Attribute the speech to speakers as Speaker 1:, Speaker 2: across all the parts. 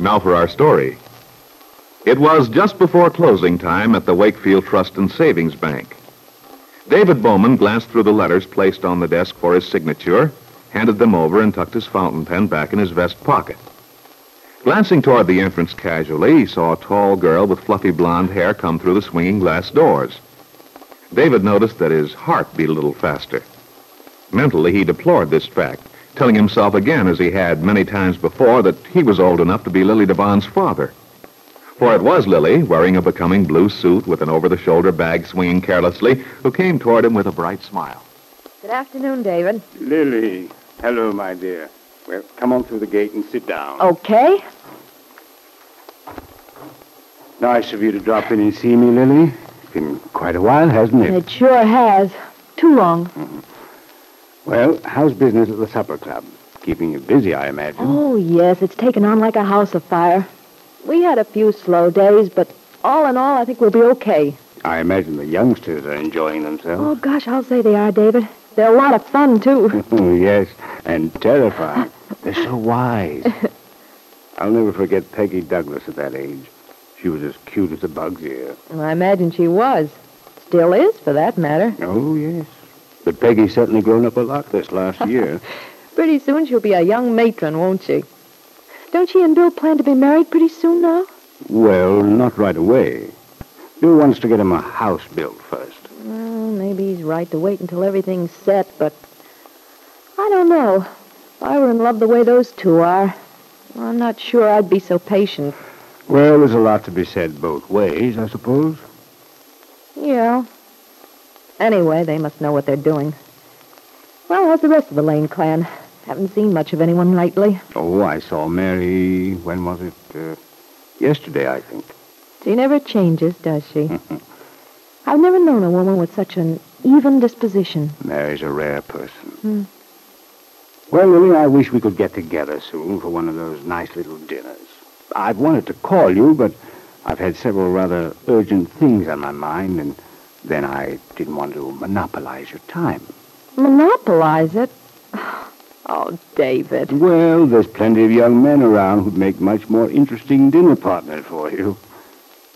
Speaker 1: Now for our story. It was just before closing time at the Wakefield Trust and Savings Bank. David Bowman glanced through the letters placed on the desk for his signature, handed them over, and tucked his fountain pen back in his vest pocket. Glancing toward the entrance casually, he saw a tall girl with fluffy blonde hair come through the swinging glass doors. David noticed that his heart beat a little faster. Mentally, he deplored this fact, telling himself again, as he had many times before, that he was old enough to be Lily Devon's father. For it was Lily, wearing a becoming blue suit with an over-the-shoulder bag swinging carelessly, who came toward him with a bright smile.
Speaker 2: Good afternoon, David.
Speaker 3: Lily. Hello, my dear. Well, come on through the gate and sit down.
Speaker 2: Okay.
Speaker 3: Nice of you to drop in and see me, Lily. It's been quite a while, hasn't it?
Speaker 2: It sure has. Too long.
Speaker 3: Well, how's business at the supper club? Keeping you busy, I imagine.
Speaker 2: Oh, yes, it's taken on like a house afire. We had a few slow days, but all in all, I think we'll be okay.
Speaker 3: I imagine the youngsters are enjoying themselves.
Speaker 2: Oh, gosh, I'll say they are, David. They're a lot of fun, too.
Speaker 3: Oh, yes, and terrifying. They're so wise. I'll never forget Peggy Douglas at that age. She was as cute as a bug's ear.
Speaker 2: I imagine she was. Still is, for that matter.
Speaker 3: Oh, yes. But Peggy's certainly grown up a lot this last year.
Speaker 2: Pretty soon she'll be a young matron, won't she? Don't she and Bill plan to be married pretty soon now?
Speaker 3: well, not right away. Bill wants to get him a house built first.
Speaker 2: Well, maybe he's right to wait until everything's set, but I don't know. If I were in love the way those two are, I'm not sure I'd be so patient.
Speaker 3: Well, there's a lot to be said both ways, I suppose.
Speaker 2: Yeah. Anyway, they must know what they're doing. Well, how's the rest of the Lane clan? Haven't seen much of anyone lately.
Speaker 3: Oh, I saw Mary, when was it? Uh, yesterday, I think.
Speaker 2: She never changes, does she? I've never known a woman with such an even disposition.
Speaker 3: Mary's a rare person. Well, Lily, I wish we could get together soon for one of those nice little dinners. I've wanted to call you, but I've had several rather urgent things on my mind, and then I didn't want to monopolize your time.
Speaker 2: Monopolize it? Oh, David.
Speaker 3: Well, there's plenty of young men around who'd make much more interesting dinner partners for you.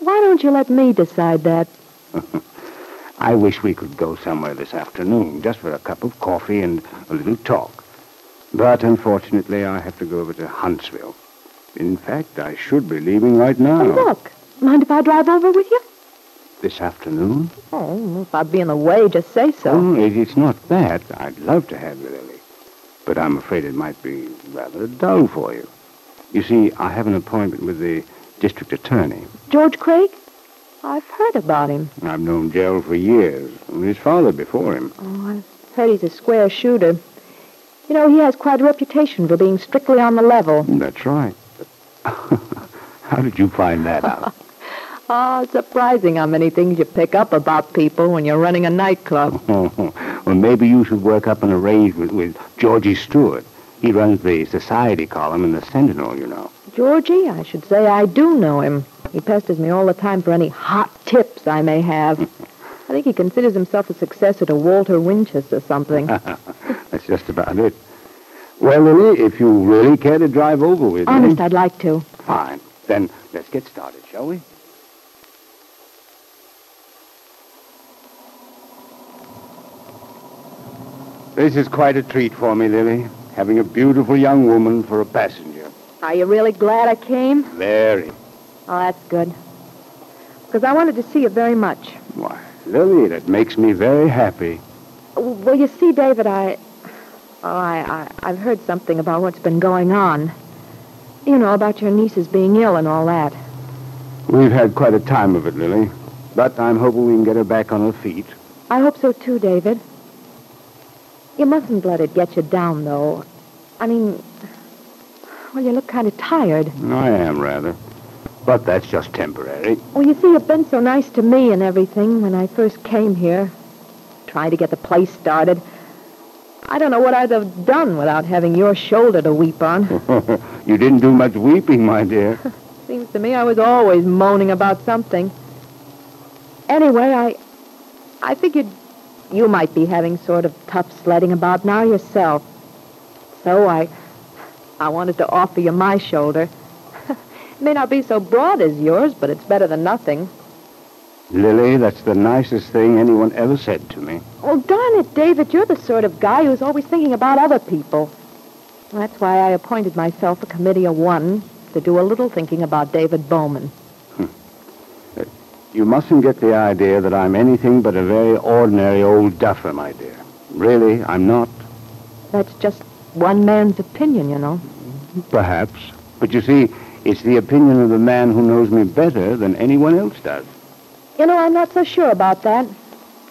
Speaker 2: Why don't you let me decide that?
Speaker 3: I wish we could go somewhere this afternoon, just for a cup of coffee and a little talk. But unfortunately, I have to go over to Huntsville. In fact, I should be leaving right now.
Speaker 2: Oh, look. Mind if I drive over with you?
Speaker 3: This afternoon?
Speaker 2: Oh, if I'd be in the way, just say so.
Speaker 3: Oh, it, it's not that. I'd love to have you, Lily. But I'm afraid it might be rather dull for you. You see, I have an appointment with the district attorney.
Speaker 2: George Craig? I've heard about him.
Speaker 3: I've known Gerald for years, and his father before him.
Speaker 2: Oh, I've heard he's a square shooter. You know, he has quite a reputation for being strictly on the level.
Speaker 3: That's right. How did you find that out?
Speaker 2: Oh, surprising how many things you pick up about people when you're running a nightclub.
Speaker 3: well, maybe you should work up an arrangement with Georgie Stewart. He runs the society column in the Sentinel, you know.
Speaker 2: Georgie? I should say I do know him. He pesters me all the time for any hot tips I may have. I think he considers himself a successor to Walter Winchester or something.
Speaker 3: That's just about it. Well, Lily, if you really care to drive over with
Speaker 2: Honest,
Speaker 3: me...
Speaker 2: Honest, I'd like to.
Speaker 3: Fine. Then let's get started, shall we? This is quite a treat for me, Lily, having a beautiful young woman for a passenger.
Speaker 2: Are you really glad I came?
Speaker 3: Very.
Speaker 2: Oh, that's good. Because I wanted to see you very much.
Speaker 3: Why, Lily, that makes me very happy.
Speaker 2: Well, you see, David, I... Oh, I, I, I've heard something about what's been going on. You know, about your nieces being ill and all that.
Speaker 3: We've had quite a time of it, Lily. But I'm hoping we can get her back on her feet.
Speaker 2: I hope so, too, David. You mustn't let it get you down, though. I mean, well, you look kind of tired.
Speaker 3: I am, rather. But that's just temporary.
Speaker 2: Well, you see, you've been so nice to me and everything when I first came here, trying to get the place started. I don't know what I'd have done without having your shoulder to weep on.
Speaker 3: you didn't do much weeping, my dear.
Speaker 2: Seems to me I was always moaning about something. Anyway, I I figured you might be having sort of tough sledding about now yourself. So I I wanted to offer you my shoulder. it may not be so broad as yours, but it's better than nothing.
Speaker 3: Lily, that's the nicest thing anyone ever said to me.
Speaker 2: Oh, darn it, David, you're the sort of guy who's always thinking about other people. That's why I appointed myself a committee of one to do a little thinking about David Bowman.
Speaker 3: You mustn't get the idea that I'm anything but a very ordinary old duffer, my dear. Really, I'm not.
Speaker 2: That's just one man's opinion, you know.
Speaker 3: Perhaps. But you see, it's the opinion of the man who knows me better than anyone else does.
Speaker 2: You know, I'm not so sure about that.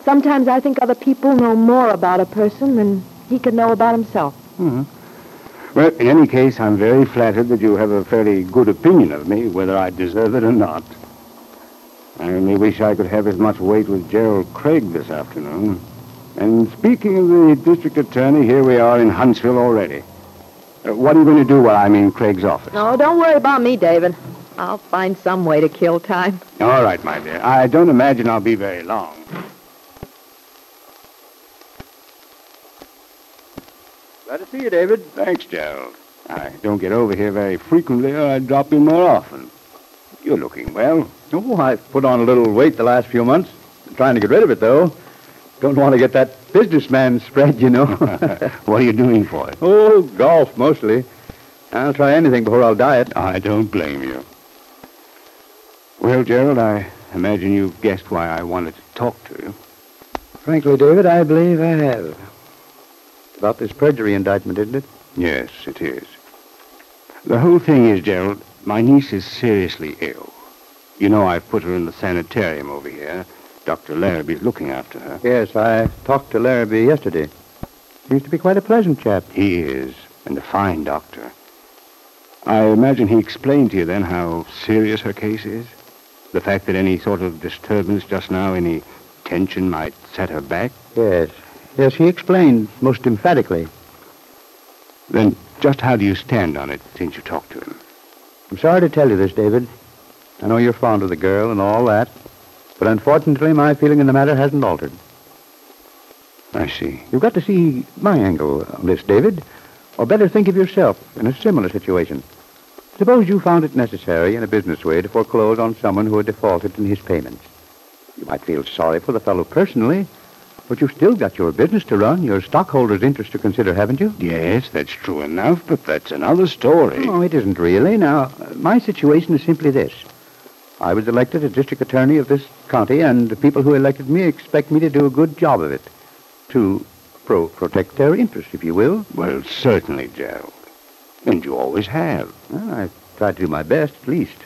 Speaker 2: Sometimes I think other people know more about a person than he could know about himself.
Speaker 3: Mm-hmm. Well, in any case, I'm very flattered that you have a fairly good opinion of me, whether I deserve it or not. I only wish I could have as much weight with Gerald Craig this afternoon. And speaking of the district attorney, here we are in Huntsville already. Uh, what are you going to do while I'm in Craig's office?
Speaker 2: No, don't worry about me, David. I'll find some way to kill time.
Speaker 3: All right, my dear. I don't imagine I'll be very long.
Speaker 4: Glad to see you, David.
Speaker 3: Thanks, Gerald. I don't get over here very frequently, or I'd drop in more often. You're looking well.
Speaker 4: Oh, I've put on a little weight the last few months. I'm trying to get rid of it, though. Don't want to get that businessman spread, you know.
Speaker 3: what are you doing for it?
Speaker 4: Oh, golf, mostly. I'll try anything before I'll diet.
Speaker 3: I don't blame you. Well, Gerald, I imagine you've guessed why I wanted to talk to you.
Speaker 4: Frankly, David, I believe I have. It's about this perjury indictment, isn't it?
Speaker 3: Yes, it is. The whole thing is, Gerald, my niece is seriously ill. You know I've put her in the sanitarium over here. Dr. Larrabee's looking after her.
Speaker 4: Yes, I talked to Larrabee yesterday. Seems to be quite a pleasant chap.
Speaker 3: He is, and a fine doctor. I imagine he explained to you then how serious her case is? The fact that any sort of disturbance just now, any tension might set her back?
Speaker 4: Yes. Yes, he explained most emphatically.
Speaker 3: Then just how do you stand on it since you talked to him?
Speaker 4: I'm sorry to tell you this, David. I know you're fond of the girl and all that, but unfortunately my feeling in the matter hasn't altered.
Speaker 3: I see.
Speaker 4: You've got to see my angle on this, David, or better think of yourself in a similar situation. Suppose you found it necessary in a business way to foreclose on someone who had defaulted in his payments. You might feel sorry for the fellow personally, but you've still got your business to run, your stockholders' interest to consider, haven't you?
Speaker 3: Yes, that's true enough, but that's another story.
Speaker 4: No, it isn't really. Now, my situation is simply this. I was elected as district attorney of this county, and the people who elected me expect me to do a good job of it. To pro- protect their interests, if you will.
Speaker 3: Well, certainly, Gerald. And you always have.
Speaker 4: Well, I've tried to do my best, at least.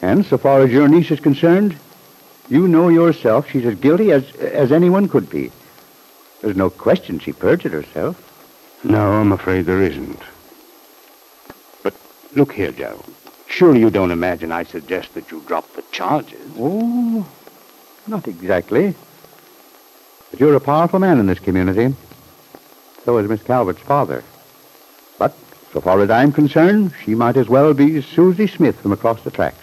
Speaker 4: And so far as your niece is concerned, you know yourself she's as guilty as, as anyone could be. There's no question she perjured herself.
Speaker 3: No, I'm afraid there isn't. But look here, Gerald. Surely you don't imagine I suggest that you drop the charges.
Speaker 4: Oh, not exactly. But you're a powerful man in this community. So is Miss Calvert's father. But so far as I'm concerned, she might as well be Susie Smith from across the tracks.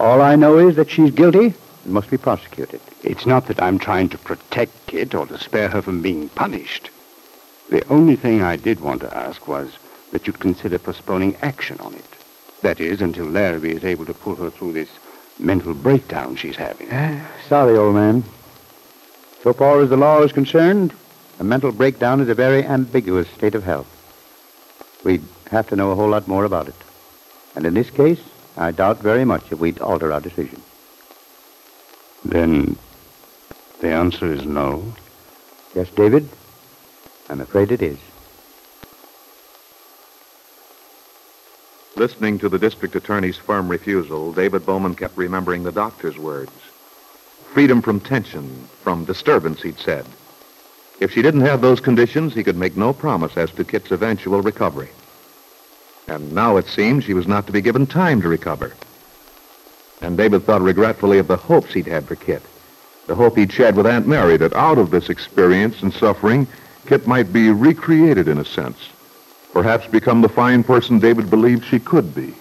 Speaker 4: All I know is that she's guilty and must be prosecuted.
Speaker 3: It's not that I'm trying to protect Kit or to spare her from being punished. The only thing I did want to ask was that you'd consider postponing action on it. That is, until Larrabee is able to pull her through this mental breakdown she's having.
Speaker 4: Eh, sorry, old man. So far as the law is concerned, a mental breakdown is a very ambiguous state of health. We'd have to know a whole lot more about it. And in this case, I doubt very much if we'd alter our decision.
Speaker 3: Then the answer is no.
Speaker 4: Yes, David? I'm afraid it is.
Speaker 1: Listening to the district attorney's firm refusal, David Bowman kept remembering the doctor's words. Freedom from tension, from disturbance, he'd said. If she didn't have those conditions, he could make no promise as to Kit's eventual recovery. And now it seemed she was not to be given time to recover. And David thought regretfully of the hopes he'd had for Kit. The hope he'd shared with Aunt Mary that out of this experience and suffering, Kit might be recreated in a sense perhaps become the fine person David believed she could be.